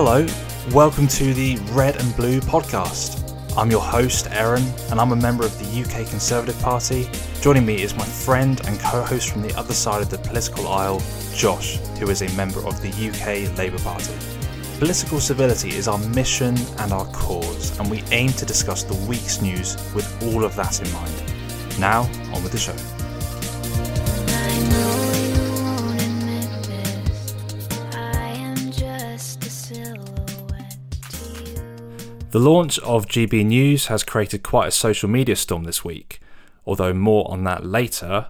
Hello, welcome to the Red and Blue podcast. I'm your host, Aaron, and I'm a member of the UK Conservative Party. Joining me is my friend and co host from the other side of the political aisle, Josh, who is a member of the UK Labour Party. Political civility is our mission and our cause, and we aim to discuss the week's news with all of that in mind. Now, on with the show. The launch of GB News has created quite a social media storm this week, although more on that later.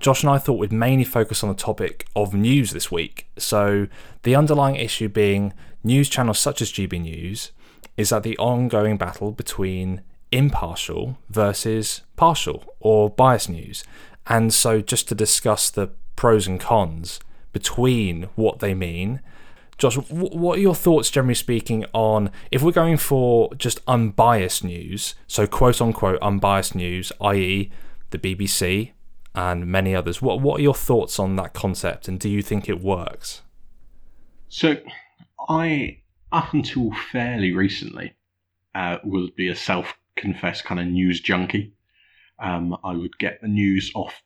Josh and I thought we'd mainly focus on the topic of news this week. So, the underlying issue being news channels such as GB News is that the ongoing battle between impartial versus partial or biased news. And so, just to discuss the pros and cons between what they mean Josh, what are your thoughts, generally speaking, on if we're going for just unbiased news, so quote unquote unbiased news, i.e., the BBC and many others? What What are your thoughts on that concept, and do you think it works? So, I, up until fairly recently, uh, would be a self confessed kind of news junkie. Um, I would get the news off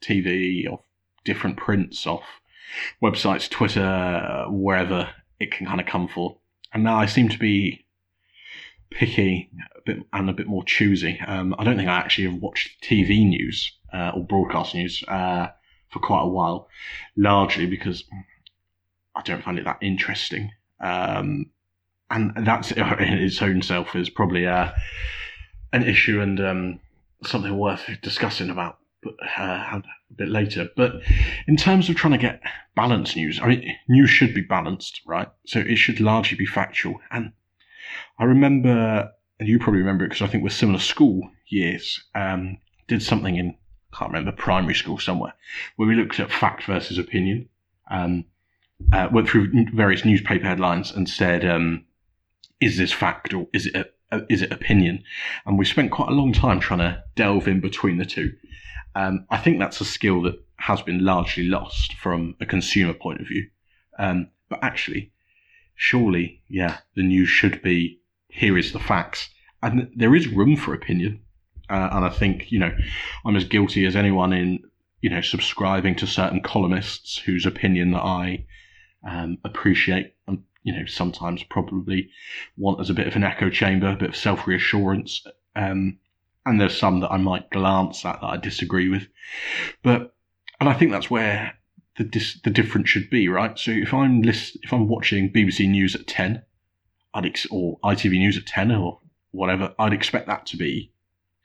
TV, off different prints, off websites, Twitter, wherever it can kind of come for. And now I seem to be picky a bit and a bit more choosy. Um, I don't think I actually have watched TV news uh, or broadcast news uh, for quite a while, largely because I don't find it that interesting. Um, and that's in its own self is probably uh, an issue and um, something worth discussing about uh, a bit later. But in terms of trying to get balanced news, I mean, news should be balanced, right? So it should largely be factual. And I remember, and you probably remember it because I think we're similar school years, um, did something in, I can't remember, primary school somewhere, where we looked at fact versus opinion. Um, uh, went through various newspaper headlines and said, um, "Is this fact or is it a, a, is it opinion?" And we spent quite a long time trying to delve in between the two. Um, I think that's a skill that has been largely lost from a consumer point of view. Um, but actually, surely, yeah, the news should be here is the facts, and there is room for opinion. Uh, and I think you know, I'm as guilty as anyone in you know subscribing to certain columnists whose opinion that I um, appreciate and you know sometimes probably want as a bit of an echo chamber, a bit of self reassurance. Um, and there's some that I might glance at that I disagree with, but and I think that's where the dis- the difference should be, right? So if I'm list- if I'm watching BBC News at ten, I'd ex- or ITV News at ten or whatever, I'd expect that to be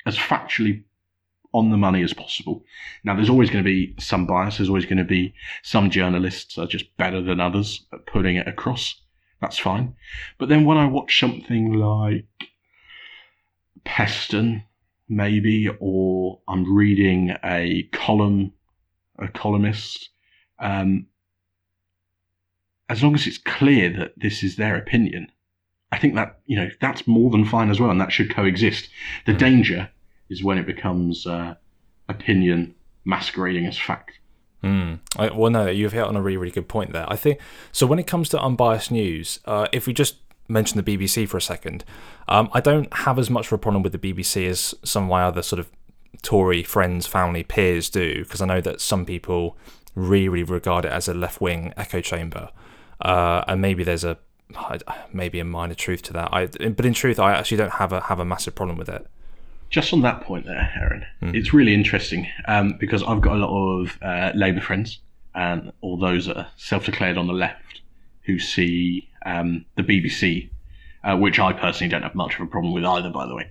as factually on the money as possible. Now, there's always going to be some bias. There's always going to be some journalists are just better than others at putting it across. That's fine. But then when I watch something like Peston, maybe, or I'm reading a column, a columnist, um, as long as it's clear that this is their opinion, I think that you know that's more than fine as well, and that should coexist. The danger is when it becomes uh, opinion masquerading as fact. Mm. I, well, no, you've hit on a really, really good point there. I think so. When it comes to unbiased news, uh, if we just mention the BBC for a second, um, I don't have as much of a problem with the BBC as some of my other sort of Tory friends, family, peers do, because I know that some people really, really regard it as a left wing echo chamber, uh, and maybe there's a maybe a minor truth to that. I, but in truth, I actually don't have a have a massive problem with it. Just on that point there, Aaron, it's really interesting um, because I've got a lot of uh, Labour friends and all those that are self-declared on the left who see um, the BBC, uh, which I personally don't have much of a problem with either, by the way.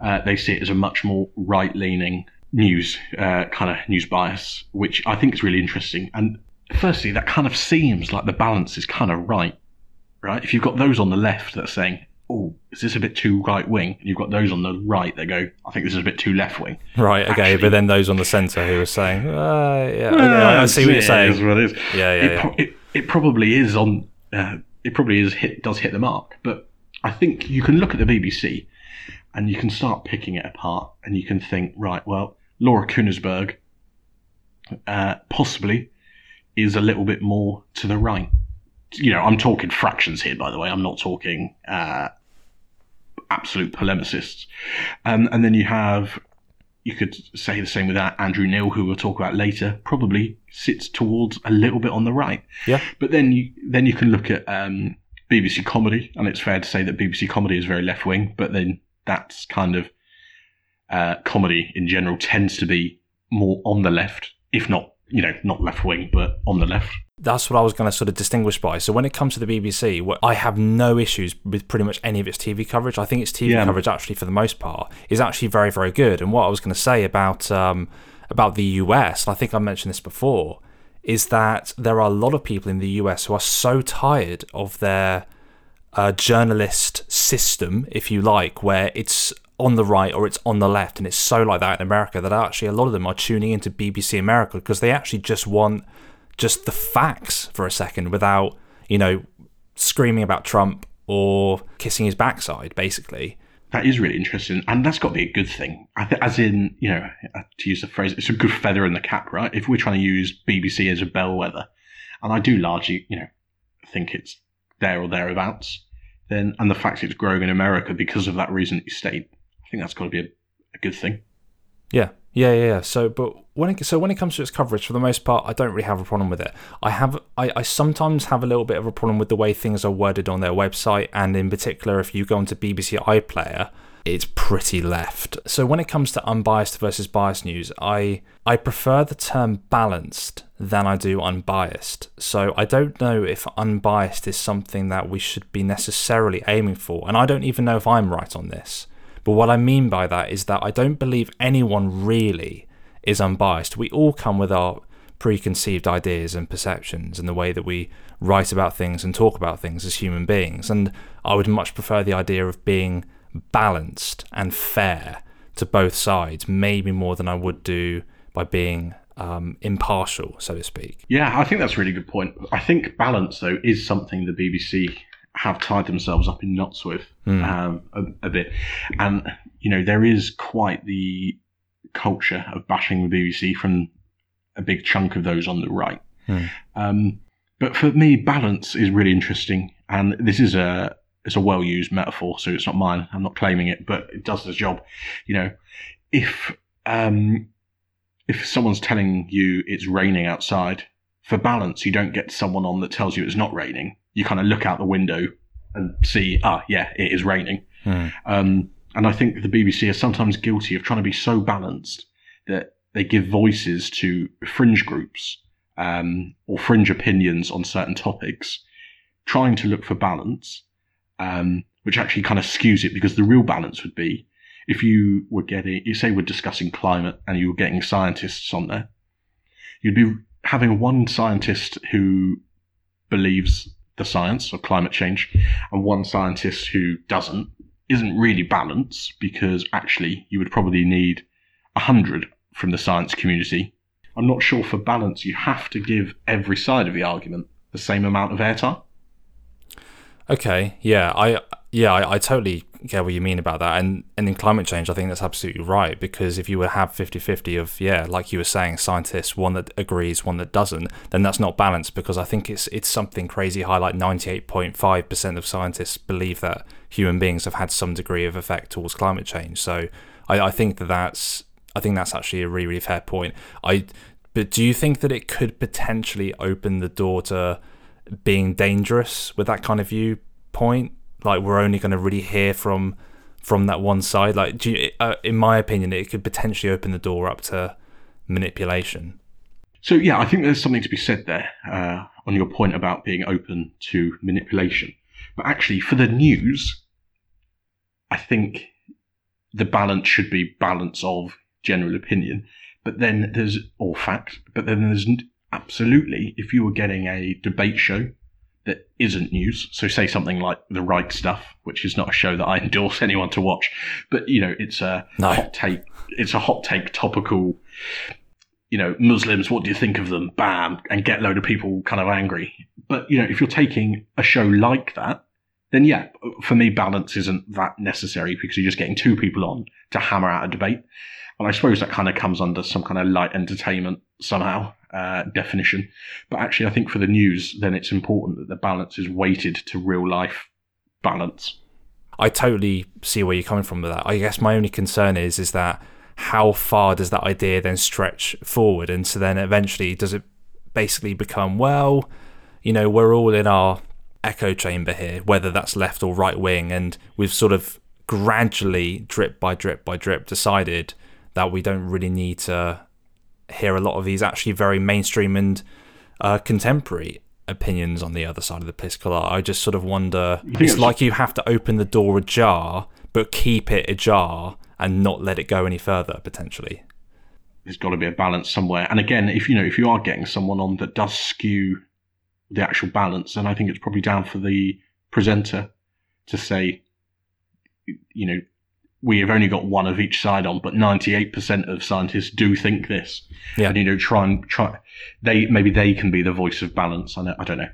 Uh, they see it as a much more right-leaning news uh, kind of news bias, which I think is really interesting. And firstly, that kind of seems like the balance is kind of right, right? If you've got those on the left that are saying, "Oh, is this a bit too right wing?" and you've got those on the right that go, "I think this is a bit too left wing." Right. Okay. Actually- but then those on the centre who are saying, uh, yeah, okay, I see what you're saying. what it is. Yeah, yeah, it, yeah. pro- it, it probably is on. Uh, it probably is hit does hit the mark, but I think you can look at the BBC and you can start picking it apart, and you can think, right, well, Laura Kuenssberg uh, possibly is a little bit more to the right. you know, I'm talking fractions here, by the way. I'm not talking uh, absolute polemicists. Um, and then you have, you could say the same with that Andrew Neil, who we'll talk about later. Probably sits towards a little bit on the right. Yeah. But then you then you can look at um, BBC comedy, and it's fair to say that BBC comedy is very left wing. But then that's kind of uh, comedy in general tends to be more on the left, if not you know not left wing, but on the left. That's what I was going to sort of distinguish by. So when it comes to the BBC, I have no issues with pretty much any of its TV coverage. I think its TV Yeah. coverage, actually, for the most part, is actually very, very good. And what I was going to say about um, about the US, and I think I mentioned this before, is that there are a lot of people in the US who are so tired of their uh, journalist system, if you like, where it's on the right or it's on the left, and it's so like that in America that actually a lot of them are tuning into BBC America because they actually just want just the facts for a second without, you know, screaming about Trump or kissing his backside, basically. That is really interesting, and that's got to be a good thing. As in, you know, to use the phrase, it's a good feather in the cap, right? If we're trying to use BBC as a bellwether, and I do largely, you know, think it's there or thereabouts, then and the fact it's growing in America because of that reason that you stated, I think that's got to be a, a good thing. Yeah, yeah, yeah. yeah. So, but when it so when it comes to its coverage, for the most part, I don't really have a problem with it. I have, I, I sometimes have a little bit of a problem with the way things are worded on their website, and in particular, if you go onto BBC iPlayer, it's pretty left. So when it comes to unbiased versus biased news, I I prefer the term balanced than I do unbiased. So I don't know if unbiased is something that we should be necessarily aiming for, and I don't even know if I'm right on this. But what I mean by that is that I don't believe anyone really is unbiased. We all come with our preconceived ideas and perceptions and the way that we write about things and talk about things as human beings. And I would much prefer the idea of being balanced and fair to both sides, maybe more than I would do by being um, impartial, so to speak. Yeah, I think that's a really good point. I think balance, though, is something the BBC have tied themselves up in knots with um, a, a bit. And, you know, there is quite the culture of bashing the BBC from a big chunk of those on the right. Hmm. Um, but for me, balance is really interesting. And this is a. It's a well used metaphor, so it's not mine. I'm not claiming it, but it does the job. You know, if um, if someone's telling you it's raining outside, for balance, you don't get someone on that tells you it's not raining. You kind of look out the window and see, ah, yeah, it is raining. Hmm. Um, and I think the BBC are sometimes guilty of trying to be so balanced that they give voices to fringe groups um, or fringe opinions on certain topics, trying to look for balance, um, which actually kind of skews it because the real balance would be if you were getting, you say we're discussing climate and you were getting scientists on there, you'd be having one scientist who believes the science of climate change and one scientist who doesn't isn't really balanced because actually you would probably need a hundred from the science community. I'm not sure for balance you have to give every side of the argument the same amount of airtime. Okay, yeah, I yeah, I, I totally get what you mean about that. And and in climate change, I think that's absolutely right because if you would have 50-50 of yeah, like you were saying, scientists, one that agrees, one that doesn't, then that's not balanced because I think it's it's something crazy high like 98.5% of scientists believe that human beings have had some degree of effect towards climate change. So I, I think that that's I think that's actually a really really fair point. I but do you think that it could potentially open the door to being dangerous with that kind of viewpoint. Like we're only going to really hear from from that one side. Like, you, uh, in my opinion, it could potentially open the door up to manipulation. So yeah, I think there's something to be said there uh, on your point about being open to manipulation. But actually, for the news, I think the balance should be balance of general opinion. But then there's all fact. But then there's absolutely if you were getting a debate show that isn't news. So say something like the Wright Stuff, which is not a show that I endorse anyone to watch, but you know it's a No. hot take. It's a hot take topical you know, Muslims, what do you think of them? Bam, and get a load of people kind of angry. But, you know, if you're taking a show like that, then yeah, for me, balance isn't that necessary because you're just getting two people on to hammer out a debate. And I suppose that kind of comes under some kind of light entertainment somehow. Uh, definition. But actually, I think for the news, then it's important that the balance is weighted to real life balance. I totally see where you're coming from with that. I guess my only concern is is that how far does that idea then stretch forward, and so then eventually does it basically become well, you know, we're all in our echo chamber here, whether that's left or right wing, and we've sort of gradually, drip by drip by drip, decided that we don't really need to hear a lot of these actually very mainstream and uh, contemporary opinions on the other side of the political art. I just sort of wonder. It's it's- like you have to open the door ajar, but keep it ajar and not let it go any further potentially. There's got to be a balance somewhere. And again, if you know, if you are getting someone on that does skew the actual balance, then I think it's probably down for the presenter to say, you know, we have only got one of each side on, but 98% of scientists do think this. Yeah. And, you know, try and try, they, maybe they can be the voice of balance. I, know, I don't know.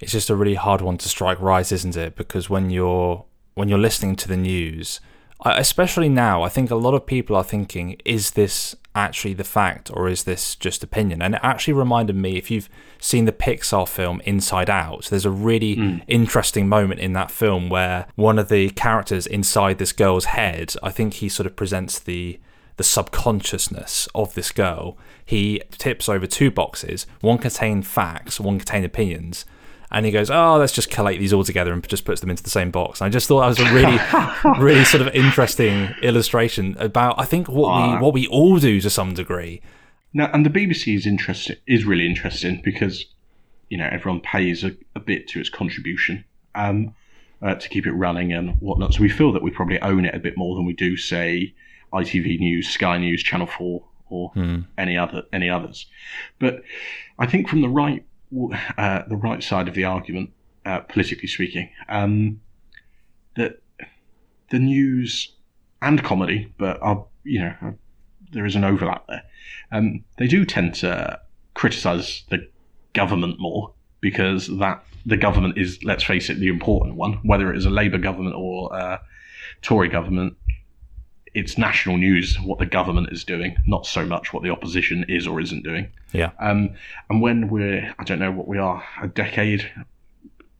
It's just a really hard one to strike right, isn't it? Because when you're when you're listening to the news, especially now, I think a lot of people are thinking, is this actually the fact or is this just opinion? And it actually reminded me, if you've seen the Pixar film Inside Out, there's a really hmm. interesting moment in that film where one of the characters inside this girl's head, I think he sort of presents the the subconsciousness of this girl. He tips over two boxes. One contained facts, one contained opinions. And he goes, "Oh, let's just collate these all together and just puts them into the same box." And I just thought that was a really, really sort of interesting illustration about, I think, what we what we all do to some degree. Now, and the BBC is interesting, is really interesting because, you know, everyone pays a, a bit to its contribution um, uh, to keep it running and whatnot. So we feel that we probably own it a bit more than we do, say, ITV News, Sky News, Channel Four, or any other any others. But I think from the right uh, the right side of the argument, uh, politically speaking, um, that the news and comedy, but are you know uh, there is an overlap there. Um, they do tend to criticise the government more because that the government is, let's face it, the important one. Whether it is a Labour government or a Tory government, it's national news what the government is doing, not so much what the opposition is or isn't doing. Yeah, Um, and when we're, I don't know what we are, a decade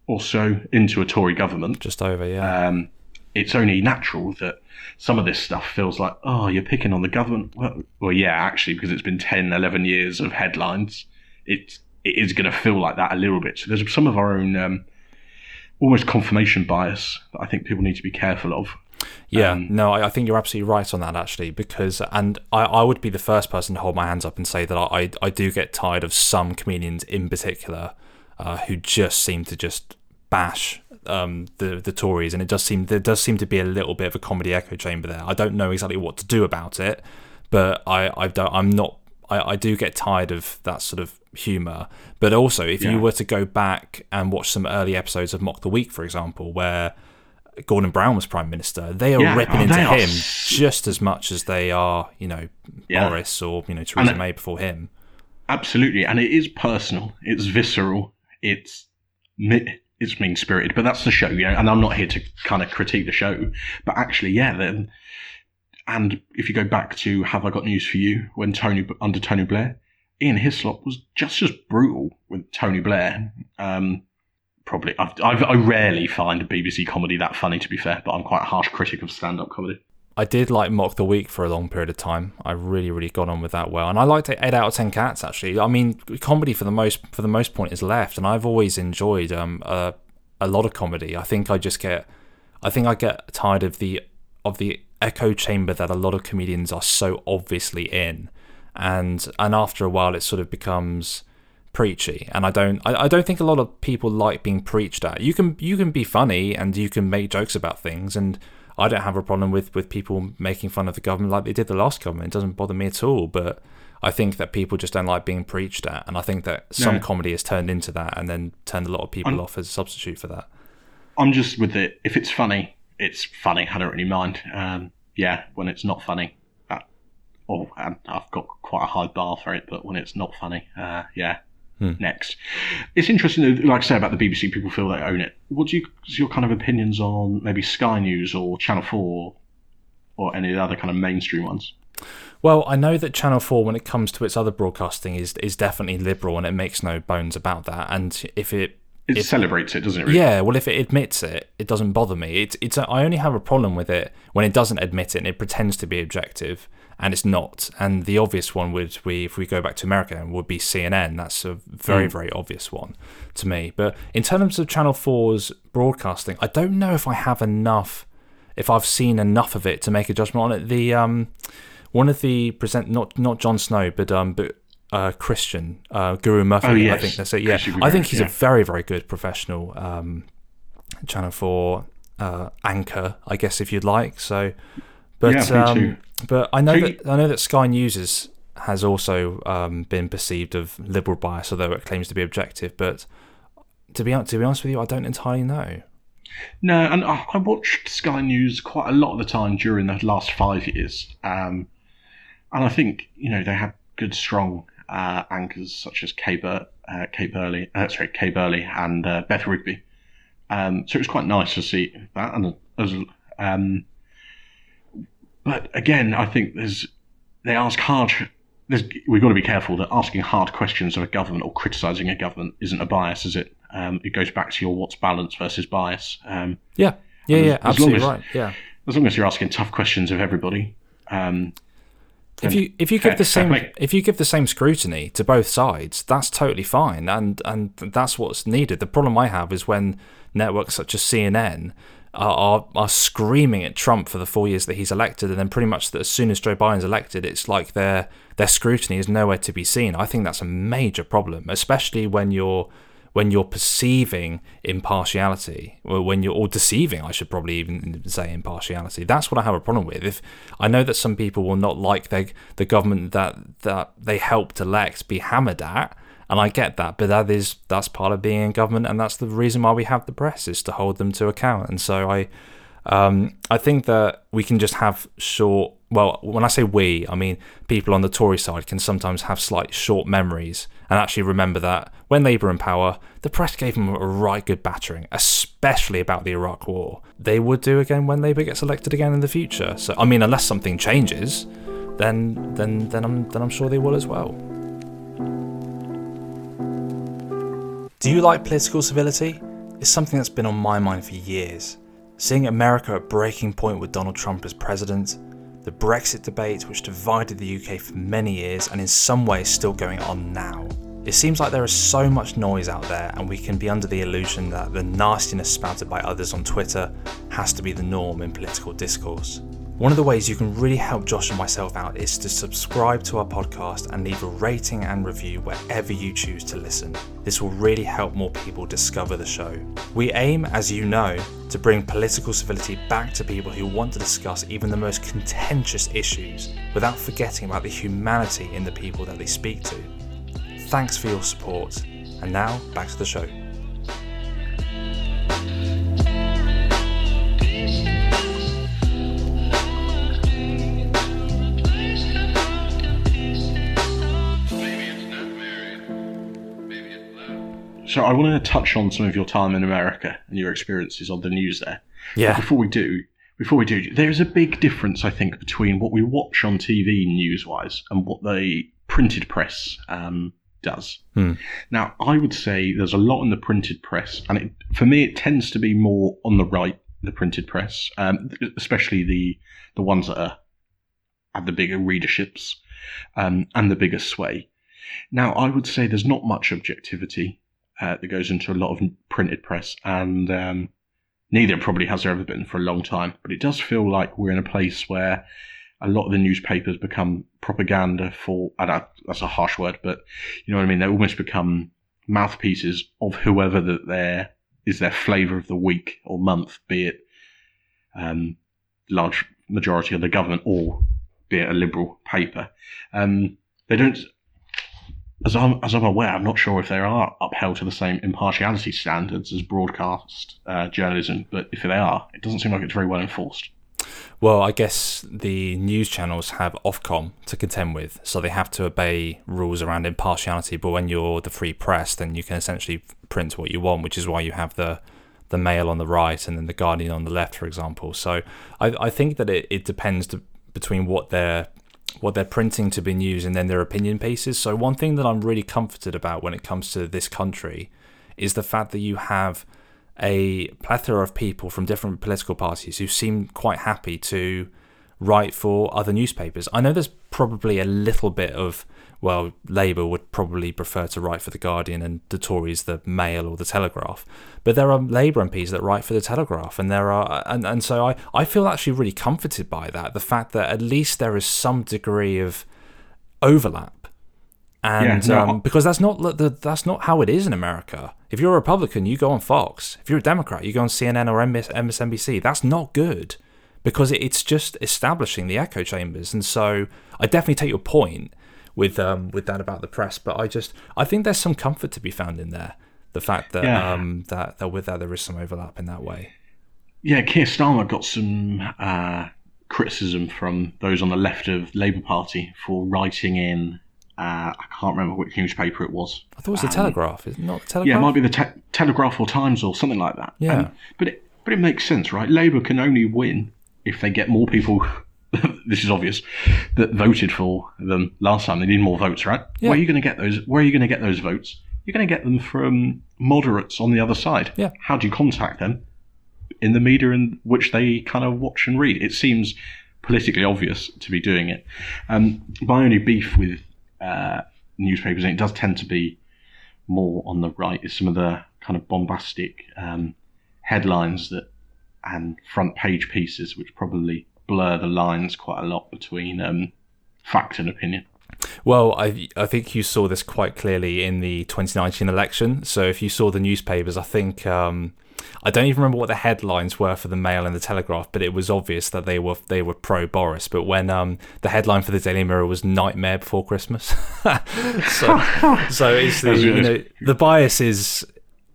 or so into a Tory government, just over. Yeah, um, it's only natural that some of this stuff feels like, oh, you're picking on the government. Well, well yeah, actually, because it's been 10, 11 years of headlines, it, it is going to feel like that a little bit. So there's some of our own um, almost confirmation bias that I think people need to be careful of. Yeah, Um, no, I, I think you're absolutely right on that actually, because and I, I would be the first person to hold my hands up and say that I, I do get tired of some comedians in particular uh, who just seem to just bash um, the the Tories, and it does seem there does seem to be a little bit of a comedy echo chamber there. I don't know exactly what to do about it, but I I don't I'm not I, I do get tired of that sort of humor. But also, if Yeah. you were to go back and watch some early episodes of Mock the Week, for example, where Gordon Brown was prime minister, they are Yeah, ripping oh, into are him just as much as they are, you know, Yeah. Boris or you know Theresa And- May before him. Absolutely, and it is personal. It's visceral. It's it's mean spirited, but that's the show, you know. And I'm not here to kind of critique the show, but actually, yeah. Then, and if you go back to Have I Got News for You when Tony under Tony Blair, Ian Hislop was just as brutal with Tony Blair. Um, probably, I've, I've, I rarely find a BBC comedy that funny, to be fair, but I'm quite a harsh critic of stand-up comedy. I did like Mock the Week for a long period of time. I really, really got on with that well, and I liked it. Eight out of ten cats actually. I mean, comedy for the most for the most point is left, and I've always enjoyed um a, a lot of comedy. I think I just get, I think I get tired of the of the echo chamber that a lot of comedians are so obviously in, and and after a while it sort of becomes preachy and I don't I, I don't think a lot of people like being preached at. You can you can be funny and you can make jokes about things and I don't have a problem with with people making fun of the government like they did the last government. It doesn't bother me at all, but I think that people just don't like being preached at and I think that some No. comedy has turned into that and then turned a lot of people I'm- off as a substitute for that. I'm just with it. If it's funny, it's funny. I don't really mind. Um, yeah, when it's not funny, that, oh, and I've got quite a high bar for it. But when it's not funny, uh, yeah, Hmm. next. It's interesting, like I say about the BBC, people feel they own it. What do you, what's your kind of opinions on maybe Sky News or Channel Four or any of the other kind of mainstream ones? Well, I know that Channel Four, when it comes to its other broadcasting, is is definitely liberal, and it makes no bones about that. And if it It If- celebrates it, doesn't it? Really? Yeah, well, if it admits it, it doesn't bother me. It's it's. A, I only have a problem with it when it doesn't admit it and it pretends to be objective, and it's not. And the obvious one would be if we go back to America, would be CNN. That's a very very obvious one to me. But in terms of Channel 4's broadcasting, I don't know if I have enough, if I've seen enough of it to make a judgment on it. The um, one of the present not not Jon Snow, but um, but uh, Krishnan uh, Guru-Murthy. Oh, yes. I think that's it. Yeah, Krishnan I think he's yeah. a very very good professional um, Channel Four uh, anchor, I guess if you'd like. So, but Yeah, um, but I know that I know that Sky News is, has also um, been perceived of liberal bias, although it claims to be objective. But to be to be honest with you, I don't entirely know. No, and I, I watched Sky News quite a lot of the time during the last five years, um, and I think you know they had good, strong uh, anchors such as Kay, Bur- uh, Kate Burley, uh, sorry, Kay Burley and uh, Beth Rigby. Um, so it was quite nice to see that, and as um, but again, I think there's they ask hard. There's, we've got to be careful that asking hard questions of a government or criticising a government isn't a bias, is it? Um, it goes back to your what's balance versus bias. Um, Yeah, yeah, As- yeah, long absolutely as- right. Yeah. as long as you're asking tough questions of everybody. Um, if you if you fair- give the same if you give the same scrutiny to both sides, that's totally fine, and and that's what's needed. The problem I have is when networks such as CNN are are, are screaming at Trump for the four years that he's elected, and then pretty much that as soon as Joe Biden's elected, it's like their their scrutiny is nowhere to be seen. I think that's a major problem, especially when you're when you're perceiving impartiality, or when you're or deceiving, I should probably even say impartiality. That's what I have a problem with. If I know that some people will not like their, the government that that they helped elect be hammered at, and I get that, but that is that's part of being in government, and that's the reason why we have the press is to hold them to account. And so I, um, I think that we can just have short. Well, when I say we, I mean people on the Tory side can sometimes have slight short memories and actually remember that when Labour in power, the press gave them a right good battering, especially about the Iraq War. They would do again when Labour gets elected again in the future. So, I mean, unless something changes, then then then I'm then I'm sure they will as well. Do you like political civility? It's something that's been on my mind for years. Seeing America at breaking point with Donald Trump as president, the Brexit debate which divided the UK for many years and in some ways still going on now. It seems like there is so much noise out there and we can be under the illusion that the nastiness spouted by others on Twitter has to be the norm in political discourse. One of the ways you can really help Josh and myself out is to subscribe to our podcast and leave a rating and review wherever you choose to listen. This will really help more people discover the show. We aim, as you know, to bring political civility back to people who want to discuss even the most contentious issues without forgetting about the humanity in the people that they speak to. Thanks for your support. And now, back to the show. So I want to touch on some of your time in America and your experiences on the news there. Yeah. Before we do, before we do, there is a big difference, I think, between what we watch on TV news-wise and what the printed press um, does. Hmm. Now, I would say there's a lot in the printed press, and it, for me, it tends to be more on the right, the printed press, um, especially the the ones that are have the bigger readerships um, and the bigger sway. Now, I would say there's not much objectivity uh, that goes into a lot of printed press, and um, neither probably has there ever been for a long time. But it does feel like we're in a place where a lot of the newspapers become propaganda for. I that's a harsh word, but you know what I mean. They almost become mouthpieces of whoever that their is their flavour of the week or month, be it um, large majority of the government or be it a liberal paper. Um, they don't as I'm, as I'm aware, I'm not sure if they are upheld to the same impartiality standards as broadcast uh, journalism, but if they are, it doesn't seem like it's very well enforced. Well, I guess the news channels have Ofcom to contend with, so they have to obey rules around impartiality. But when you're the free press, then you can essentially print what you want, which is why you have the the Mail on the right and then the Guardian on the left, for example. So I, I think that it, it depends to, between what their what they're printing to be news and then their opinion pieces. So one thing that I'm really comforted about when it comes to this country is the fact that you have a plethora of people from different political parties who seem quite happy to write for other newspapers. I know there's probably a little bit of well, Labour would probably prefer to write for the Guardian and the Tories the Mail or the Telegraph, but there are Labour MPs that write for the Telegraph, and there are and, and so I I feel actually really comforted by that the fact that at least there is some degree of overlap. And Yeah, no, um, because that's not the, that's not how it is in America. If you're a Republican, you go on Fox. If you're a Democrat, you go on CNN or MS, MSNBC. That's not good because it's just establishing the echo chambers. And so I definitely take your point with um, with that about the press, but I just I think there's some comfort to be found in there. The fact that Yeah. um, that that with that there is some overlap in that way. Yeah, Keir Starmer got some uh, criticism from those on the left of Labour Party for writing in. Uh, I can't remember which newspaper it was. I thought it was the Um, Telegraph, is it not the Telegraph? Yeah, it might be the te- Telegraph or Times or something like that. Yeah. Um, but it but it makes sense, right? Labour can only win if they get more people. this is obvious that voted for them last time. They need more votes, right? Yeah. Where are you going to get those? Where are you going to get those votes? You're going to get them from moderates on the other side. Yeah. How do you contact them? In the media in which they kind of watch and read. It seems politically obvious to be doing it. Um, my only beef with uh, newspapers, and it does tend to be more on the right, is some of the kind of bombastic um, headlines that and front page pieces, which probably blur the lines quite a lot between um, fact and opinion. Well, I I think you saw this quite clearly in the 2019 election. So if you saw the newspapers, I think um, I don't even remember what the headlines were for the Mail and the Telegraph, but it was obvious that they were they were pro Boris. But when um, the headline for the Daily Mirror was "Nightmare Before Christmas," so so it's the you know the bias is.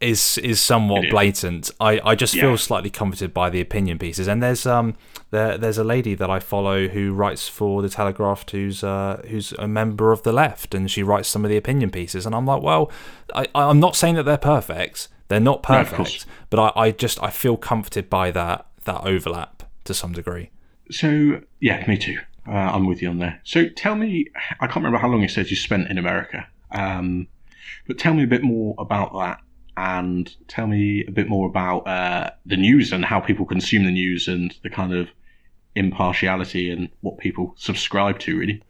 Is is somewhat is. blatant. I, I just feel slightly comforted by the opinion pieces. And there's um there there's a lady that I follow who writes for the Telegraph who's uh who's a member of the left and she writes some of the opinion pieces and I'm like, well, I I'm not saying that they're perfect. They're not No, perfect, but I, I just I feel comforted by that that overlap to some degree. So, yeah, me too. Uh, I'm with you on there. So, tell me, I can't remember how long you said you spent in America, um, but tell me a bit more about that and tell me a bit more about uh, the news and how people consume the news and the kind of impartiality and what people subscribe to, really.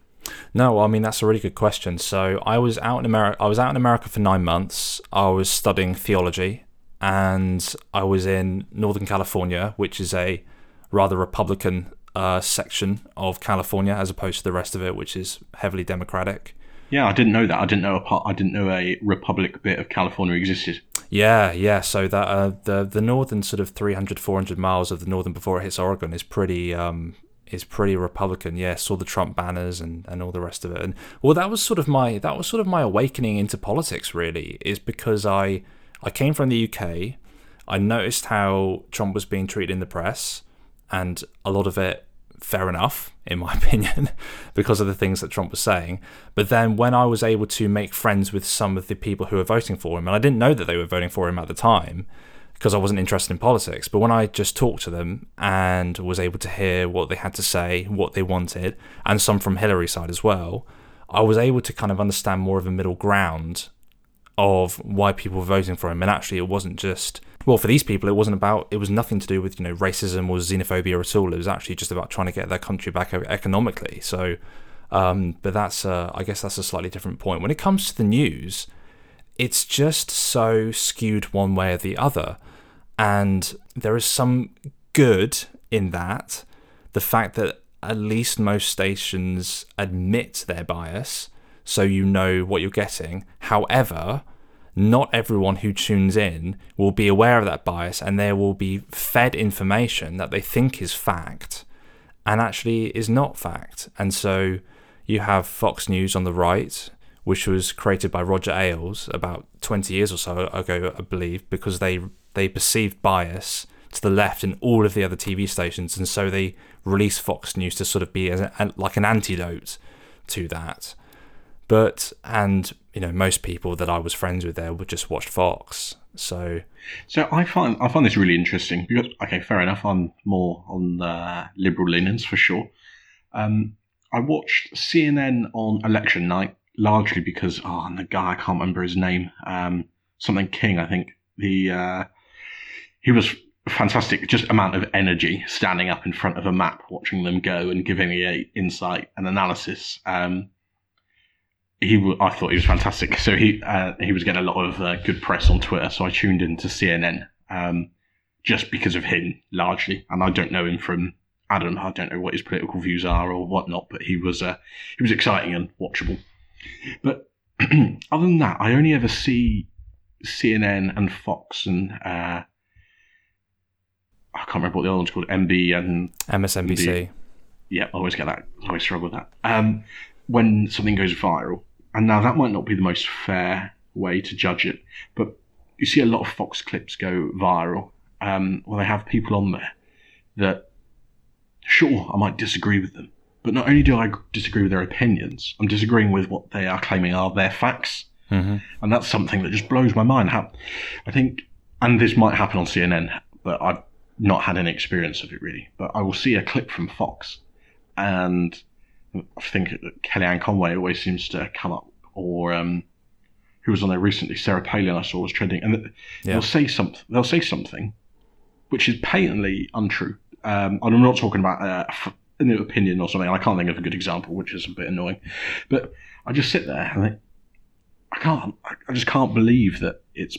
No, I mean that's a really good question. So I was out in America. I was out in America for nine months. I was studying theology, and I was in Northern California, which is a rather Republican uh, section of California, as opposed to the rest of it, which is heavily Democratic. Yeah, I didn't know that. I didn't know a part. I didn't know a republic bit of California existed. Yeah, yeah. So that uh, the the northern sort of 300, 400 miles of the northern before it hits Oregon is pretty um is pretty Republican. Yeah, saw the Trump banners and, and all the rest of it. And well, that was sort of my that was sort of my awakening into politics. Really, is because I I came from the UK. I noticed how Trump was being treated in the press, and a lot of it fair enough, in my opinion, because of the things that Trump was saying. But then when I was able to make friends with some of the people who were voting for him, and I didn't know that they were voting for him at the time because I wasn't interested in politics, but when I just talked to them and was able to hear what they had to say, what they wanted, and some from Hillary's side as well, I was able to kind of understand more of a middle ground of why people were voting for him. And actually, it wasn't just well for these people. It wasn't about. It was nothing to do with you know racism or xenophobia at all. It was actually just about trying to get their country back economically. So, um, but that's uh, I guess that's a slightly different point. When it comes to the news, it's just so skewed one way or the other, and there is some good in that. The fact that at least most stations admit their bias so you know what you're getting. However, not everyone who tunes in will be aware of that bias and they will be fed information that they think is fact and actually is not fact. And so you have Fox News on the right, which was created by Roger Ailes about 20 years or so ago, I believe, because they they perceived bias to the left in all of the other TV stations, and so they released Fox News to sort of be a, like an antidote to that. But and you know most people that I was friends with there would just watch Fox, so So I find I find this really interesting because okay, fair enough. I'm more on the liberal leanings for sure. Um, I watched CNN on election night largely because oh, and the guy I can't remember his name, um, something King, I think. The uh, he was fantastic, just amount of energy standing up in front of a map, watching them go and giving a insight and analysis. Um, he, w- I thought he was fantastic. So he uh, he was getting a lot of uh, good press on Twitter. So I tuned into CNN um, just because of him, largely. And I don't know him from Adam. I don't know what his political views are or whatnot, but he was uh, he was exciting and watchable. But other than that, I only ever see CNN and Fox and uh, I can't remember what the other one's called, MB and MSNBC. yeah, I always get that. I always struggle with that. Um, when something goes viral, and now that might not be the most fair way to judge it, but you see a lot of Fox clips go viral, um, where they have people on there that, sure, I might disagree with them, but not only do I disagree with their opinions, I'm disagreeing with what they are claiming are their facts. hmm And that's something that just blows my mind. How I think, and this might happen on CNN, but I've not had any experience of it really. But I will see a clip from Fox, and I think Kellyanne Conway always seems to come up, or um, who was on there recently, Sarah Palin. I saw was trending, and Yeah. they'll say something. They'll say something, which is patently untrue. Um, and I'm not talking about uh, f- an opinion or something. I can't think of a good example, which is a bit annoying. But I just sit there and think, I can't. I I just can't believe that it's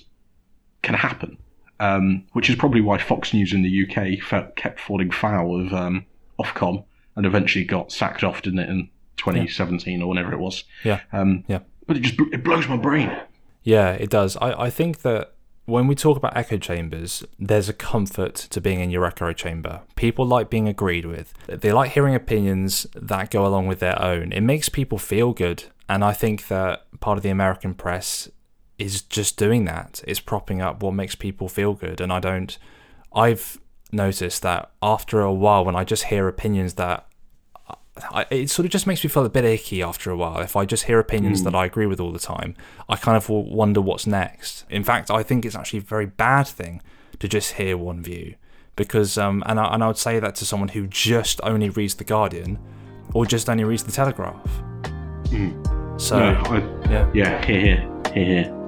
can happen. Um, which is probably why Fox News in the UK felt, kept falling foul of um, Ofcom and eventually got sacked off, didn't it, in 2017 or whenever it was. Yeah. Um, Yeah. But it just it blows my brain. Yeah, it does. I, I think that when we talk about echo chambers, there's a comfort to being in your echo chamber. People like being agreed with. They like hearing opinions that go along with their own. It makes people feel good. And I think that part of the American press is just doing that. It's propping up what makes people feel good. And I don't, I've noticed that after a while, when I just hear opinions that I, it sort of just makes me feel a bit icky after a while. If I just hear opinions that I agree with all the time, I kind of wonder what's next. In fact, I think it's actually a very bad thing to just hear one view because, um, and I, and I would say that to someone who just only reads the Guardian or just only reads the Telegraph. So no, I, yeah, yeah, here, here, here,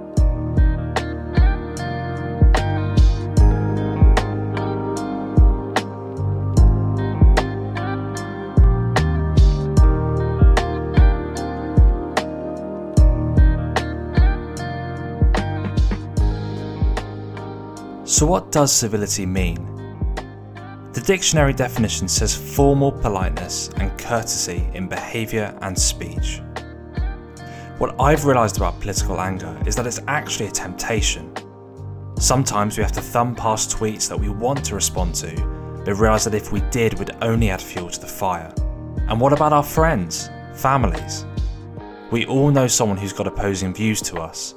So, what does civility mean? The dictionary definition says formal politeness and courtesy in behaviour and speech. What I've realised about political anger is that it's actually a temptation. Sometimes we have to thumb past tweets that we want to respond to, but realise that if we did, we'd only add fuel to the fire. And what about our friends, families? We all know someone who's got opposing views to us.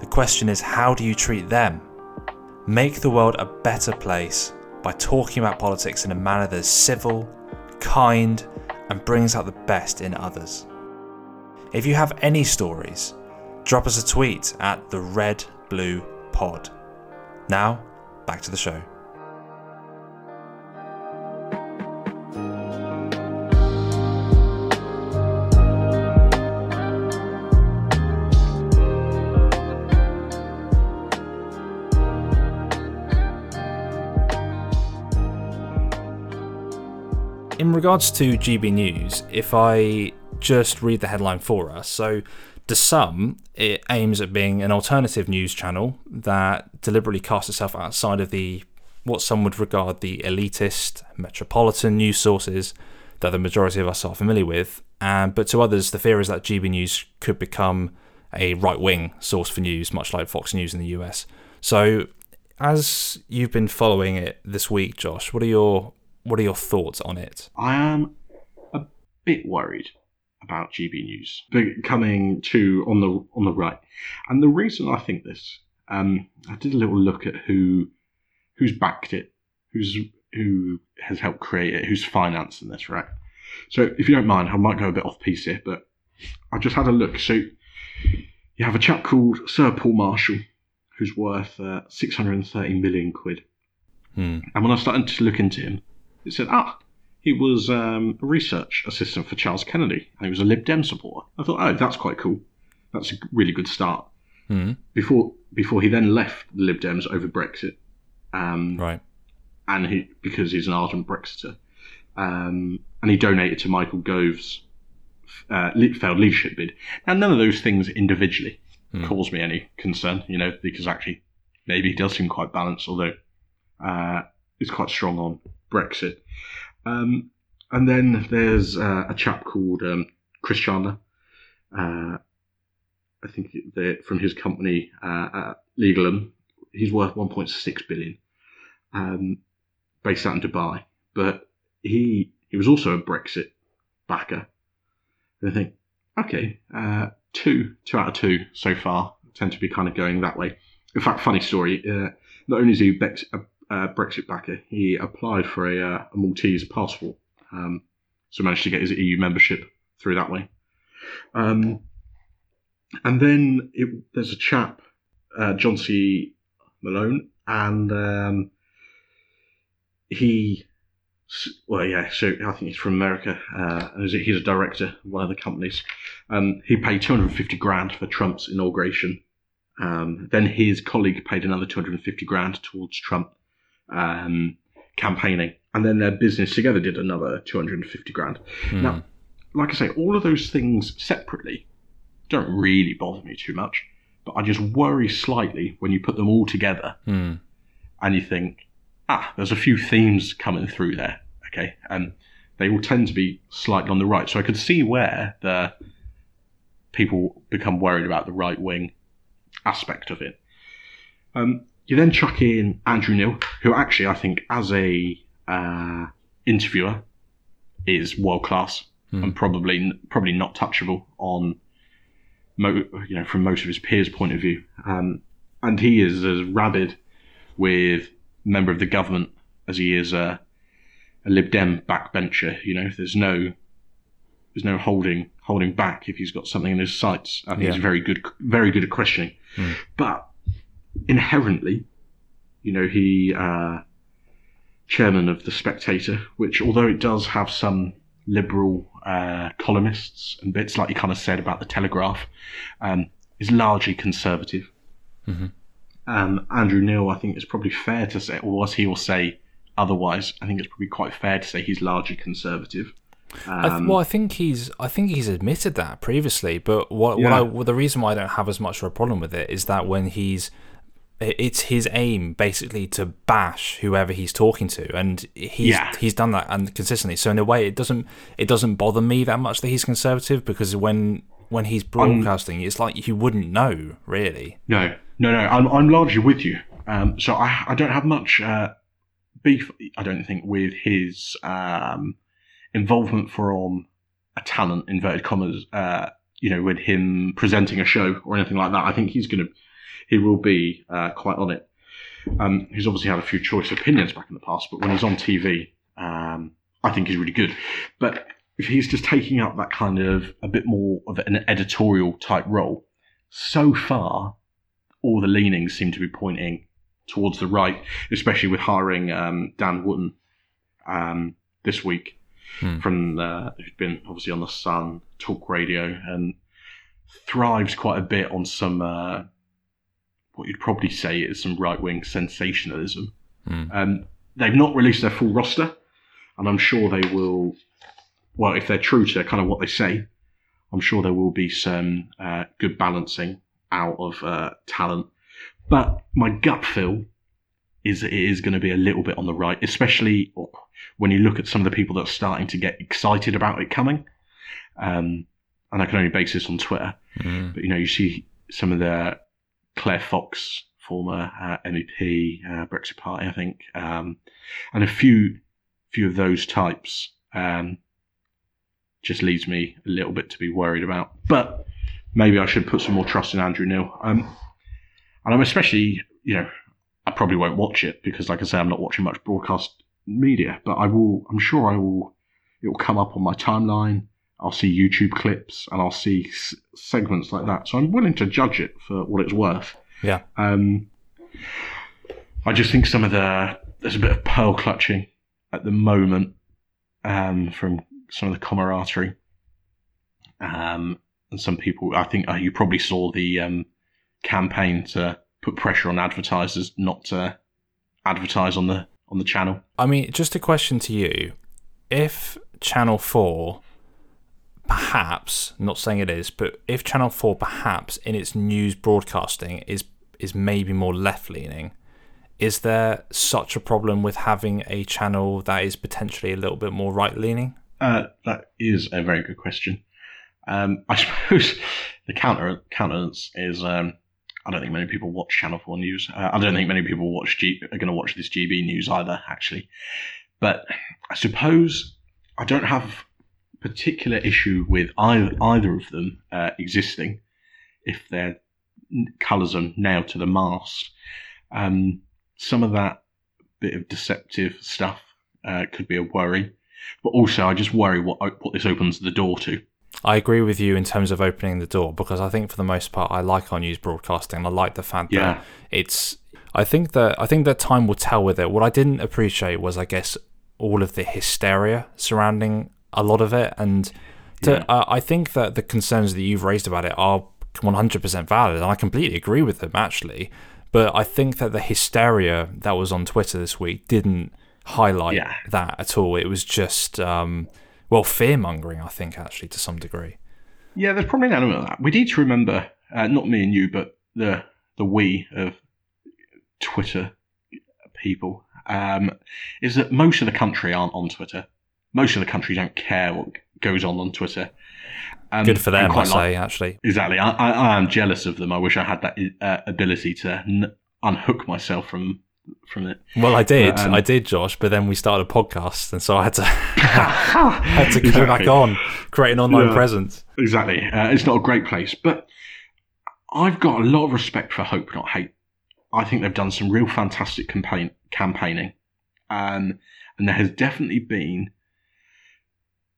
The question is, how do you treat them? Make the world a better place by talking about politics in a manner that is civil, kind, and brings out the best in others. If you have any stories, drop us a tweet at the Red Blue Pod. Now, back to the show. Regards to GB News, if I just read the headline for us, so to some, it aims at being an alternative news channel that deliberately casts itself outside of the what some would regard the elitist, metropolitan news sources that the majority of us are familiar with. And but to others, the fear is that GB News could become a right-wing source for news, much like Fox News in the US. So, as you've been following it this week, Josh, what are your what are your thoughts on it? I am a bit worried about GB News coming to on the on the right, and the reason I think this, um, I did a little look at who who's backed it, who's who has helped create it, who's financing this, right? So, if you don't mind, I might go a bit off piece here, but I just had a look. So, you have a chap called Sir Paul Marshall, who's worth uh, 630 million quid. Hmm. And when I started to look into him, it said, ah, he was um, a research assistant for Charles Kennedy, and he was a Lib Dem supporter. I thought, oh, that's quite cool. That's a really good start. Hmm. Before before he then left the Lib Dems over Brexit, um, Right. and he because he's an ardent Brexiter, um, and he donated to Michael Gove's uh, failed leadership bid. Now, none of those things individually Hmm. cause me any concern, you know, because actually maybe he does seem quite balanced, although uh, he's quite strong on Brexit. Um, and then there's uh, a chap called um, Chris Chandler. Uh, I think from his company uh, uh, Legatum. He's worth 1.6 billion, um, based out in Dubai. But he he was also a Brexit backer. And I think, okay, uh, two two out of two so far tend to be kind of going that way. In fact, funny story. Uh, not only is he a, a Brexit backer, he applied for a, uh, a Maltese passport, um, so managed to get his EU membership through that way. Um, and then it, there's a chap, uh, John C. Malone, and um, he, well, yeah, so I think he's from America, uh, and he's a- he's a director of one of the companies. Um, he paid 250 grand for Trump's inauguration. Um, then his colleague paid another 250 grand towards Trump um, campaigning, and then their business together did another 250 grand. Hmm. Now, like I say, all of those things separately don't really bother me too much, but I just worry slightly when you put them all together Hmm. and you think, ah, there's a few themes coming through there, okay, and they all tend to be slightly on the right. So I could see where the people become worried about the right wing aspect of it. Um, you then chuck in Andrew Neil, who actually I think as a uh, interviewer is world class Hmm. and probably probably not touchable on mo- you know from most of his peers' point of view. Um, and he is as rabid with member of the government as he is a, a Lib Dem backbencher. You know, there's no there's no holding holding back if he's got something in his sights. I think he's very good very good at questioning. Hmm. But inherently, you know, he uh, chairman of the Spectator, which although it does have some liberal uh, columnists and bits like you kind of said about the Telegraph, um, is largely conservative. Mhm. Um, Andrew Neil, I think it's probably fair to say, or as he will say otherwise, I think it's probably quite fair to say he's largely conservative. I th- Um, well, I think he's I think he's admitted that previously, but what, what I, well, the reason why I don't have as much of a problem with it is that when he's it's his aim basically to bash whoever he's talking to, and he's Yeah. he's done that and consistently. So in a way, it doesn't it doesn't bother me that much that he's conservative because when when he's broadcasting, it's like you wouldn't know really. No, no, no. I'm, I'm largely with you. Um, so I, I don't have much uh, beef. I don't think with his um, involvement from a talent, inverted commas. Uh, you know, with him presenting a show or anything like that. I think he's gonna, he will be uh, quite on it. Um, he's obviously had a few choice opinions back in the past, but when he's on TV, um, I think he's really good. But if he's just taking up that kind of a bit more of an editorial type role, so far all the leanings seem to be pointing towards the right, especially with hiring um, Dan Wootton um, this week Hmm. from uh, who's been obviously on the Sun Talk Radio and thrives quite a bit on some uh, what you'd probably say is some right wing sensationalism. Hmm. Um, they've not released their full roster, and I'm sure they will. Well, if they're true to kind of what they say, I'm sure there will be some uh, good balancing out of uh, talent. But my gut feel is that it is going to be a little bit on the right, especially when you look at some of the people that are starting to get excited about it coming. Um, and I can only base this on Twitter. Mm. But you know, you see some of the Claire Fox, former uh, MEP, uh, Brexit Party, I think, um, and a few few of those types. Um, just leaves me a little bit to be worried about. But maybe I should put some more trust in Andrew Neil. Um, and I'm especially, you know, I probably won't watch it because, like I say, I'm not watching much broadcast media. But I will. I'm sure I will. It will come up on my timeline. I'll see YouTube clips and I'll see s- segments like that. So I'm willing to judge it for what it's worth. Yeah. Um, I just think some of the there's a bit of pearl clutching at the moment, um, from some of the camaraderie. Um, and some people, I think uh, you probably saw the um, campaign to put pressure on advertisers not to advertise on the on the channel. I mean, just a question to you: If Channel Four, perhaps not saying it is, but if Channel Four, perhaps in its news broadcasting, is is maybe more left leaning, is there such a problem with having a channel that is potentially a little bit more right leaning? Uh, that is a very good question. Um, I suppose the counter countenance is um, I don't think many people watch Channel Four News. Uh, I don't think many people watch G- are going to watch this GB News either, actually. But I suppose I don't have particular issue with either, either of them uh, existing if their colours are nailed to the mast. Um, some of that bit of deceptive stuff uh, could be a worry, but also I just worry what what this opens the door to. I agree with you in terms of opening the door because I think for the most part I like our news broadcasting. I like the fact Yeah. that it's. I think that I think that time will tell with it. What I didn't appreciate was, I guess, all of the hysteria surrounding a lot of it, and to, Yeah. uh, I think that the concerns that you've raised about it are 100% valid, and I completely agree with them actually. But I think that the hysteria that was on Twitter this week didn't highlight Yeah. that at all. It was just, um, well, fear mongering. I think actually to some degree. Yeah, there's probably an element of that. We need to remember, uh, not me and you, but the the we of Twitter people, um, is that most of the country aren't on Twitter. Most of the country don't care what goes on on Twitter. Um, Good for them, I say. like- actually, exactly. I, I, I am jealous of them. I wish I had that uh, ability to n- unhook myself from from it. well, I did, um, I did, Josh. But then we started a podcast, and so I had to had to go Exactly. back on, create an online Yeah. presence. Exactly. Uh, it's not a great place, but I've got a lot of respect for Hope Not Hate. I think they've done some real fantastic campaign campaigning, um, and there has definitely been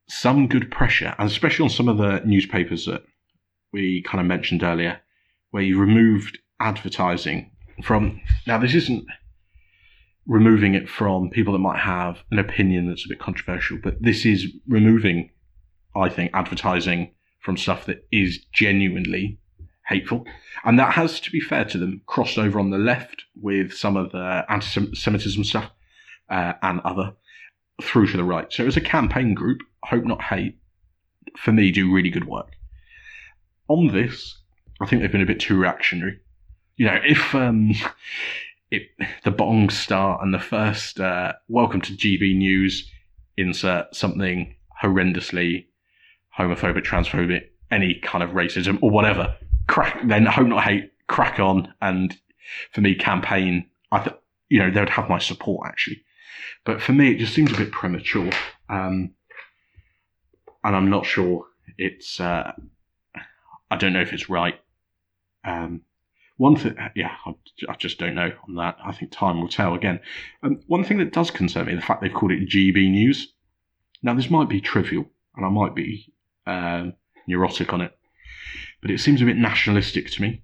some good pressure, and especially on some of the newspapers that we kind of mentioned earlier, where you removed advertising from. Now, this isn't removing it from people that might have an opinion that's a bit controversial, but this is removing I think, advertising from stuff that is genuinely hateful. And that has, to be fair to them, crossed over on the left with some of the anti Semitism stuff uh, and other through to the right. So, as a campaign group, Hope Not Hate, for me, do really good work. On this, I think they've been a bit too reactionary. You know, if um, if the bongs start and the first uh, welcome to GB News insert something horrendously homophobic, transphobic, any kind of racism or whatever, crack then hope not hate, crack on, and for me, campaign. I th- you know they would have my support actually, but for me, it just seems a bit premature, um, and I'm not sure it's. Uh, I don't know if it's right. Um, one thing, yeah, I, I just don't know on that. I think time will tell again. Um, one thing that does concern me, the fact they've called it GB News. Now, this might be trivial, and I might be um, neurotic on it, but it seems a bit nationalistic to me.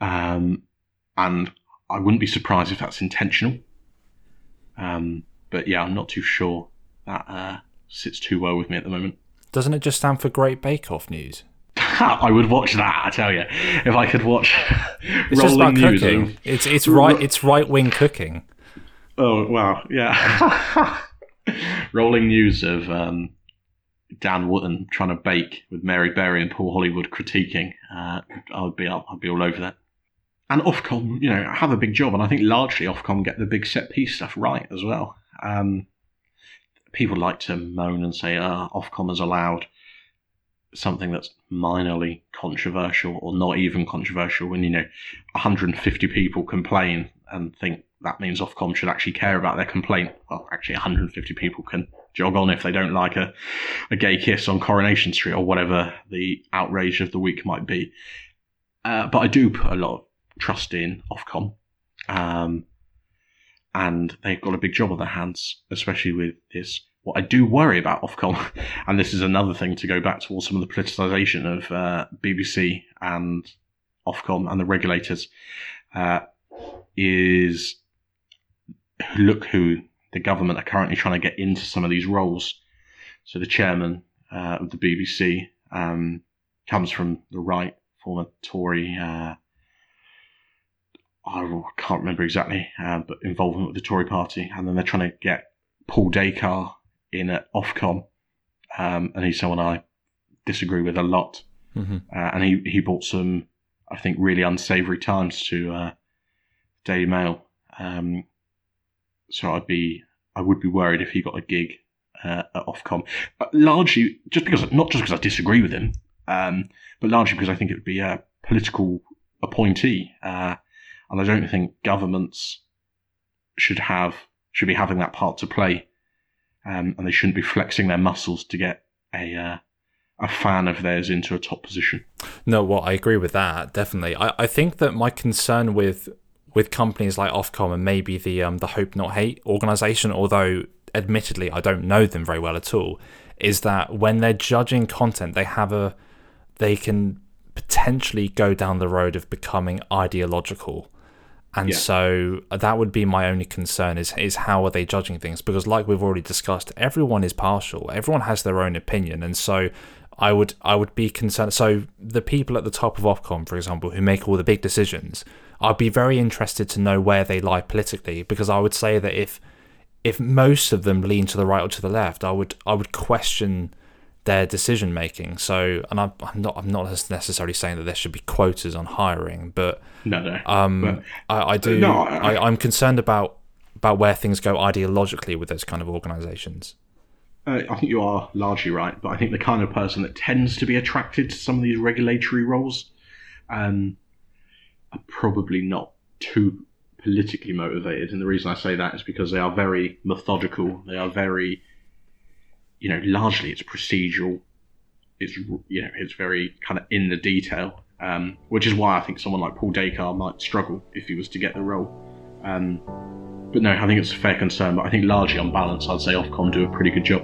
Um, and I wouldn't be surprised if that's intentional. Um, but yeah, I'm not too sure that uh, sits too well with me at the moment. Doesn't it just stand for Great Bake Off News? I would watch that, I tell you. If I could watch It's just about rolling news cooking. It's it's right it's right wing cooking. Oh wow, yeah. Rolling news of um, Dan Wootton trying to bake with Mary Berry and Paul Hollywood critiquing. Uh, I'd be I'd be all over that. And Ofcom, you know, have a big job, and I think largely Ofcom get the big set piece stuff right as well. Um, people like to moan and say, "Ah, Ofcom has allowed something that's minorly controversial or not even controversial." When you know, 150 people complain and think that means Ofcom should actually care about their complaint. Well, actually, 150 people can jog on if they don't like a, a gay kiss on Coronation Street or whatever the outrage of the week might be. Uh, but I do put a lot of trust in Ofcom. Um, and they've got a big job on their hands, especially with this. What I do worry about Ofcom, and this is another thing to go back towards some of the politicisation of uh, BBC and Ofcom and the regulators, uh, is look who the government are currently trying to get into some of these roles. So the chairman uh, of the BBC um, comes from the right, former Tory. Uh, I can't remember exactly, uh, but involvement with the Tory party, and then they're trying to get Paul Dacre in at Ofcom, um, and he's someone I disagree with a lot. hmm Uh, and he, he brought some, I think, really unsavoury times to uh, Daily Mail. Um, so I'd be, I would be worried if he got a gig uh, at Ofcom. But largely, just because, not just because I disagree with him, um, but largely because I think it would be a political appointee, uh, and I don't think governments should have should be having that part to play, um, and they shouldn't be flexing their muscles to get a uh, a fan of theirs into a top position. No, well, I agree with that definitely. I, I think that my concern with with companies like Ofcom and maybe the um the Hope Not Hate organization, although admittedly I don't know them very well at all, is that when they're judging content, they have a they can potentially go down the road of becoming ideological. And Yeah. so uh, that would be my only concern is is how are they judging things? Because like we've already discussed everyone is partial. Everyone has their own opinion. And so I would I would be concerned. So the people at the top of Ofcom for example who make all the big decisions I'd be very interested to know where they lie politically. Because I would say that if if most of them lean to the right or to the left I would I would question their decision making so and I'm, I'm not I'm not necessarily saying that there should be quotas on hiring but No, no. um, I, I do. No, I- I, I'm concerned about about where things go ideologically with those kind of organisations. Uh, I think you are largely right, but I think the kind of person that tends to be attracted to some of these regulatory roles um, are probably not too politically motivated. And the reason I say that is because they are very methodical. They are very, you know, largely it's procedural. It's you know it's very kind of in the detail, um, which is why I think someone like Paul Dacre might struggle if he was to get the role. Um, but no, I think it's a fair concern. But I think largely on balance, I'd say Ofcom do a pretty good job.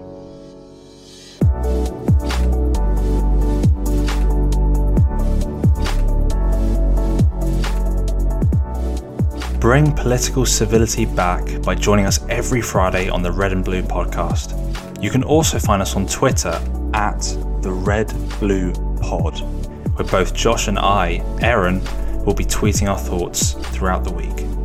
Bring political civility back by joining us every Friday on the Red and Blue podcast. You can also find us on Twitter at the Red Blue Pod, where both Josh and I, Aaron, will be tweeting our thoughts throughout the week.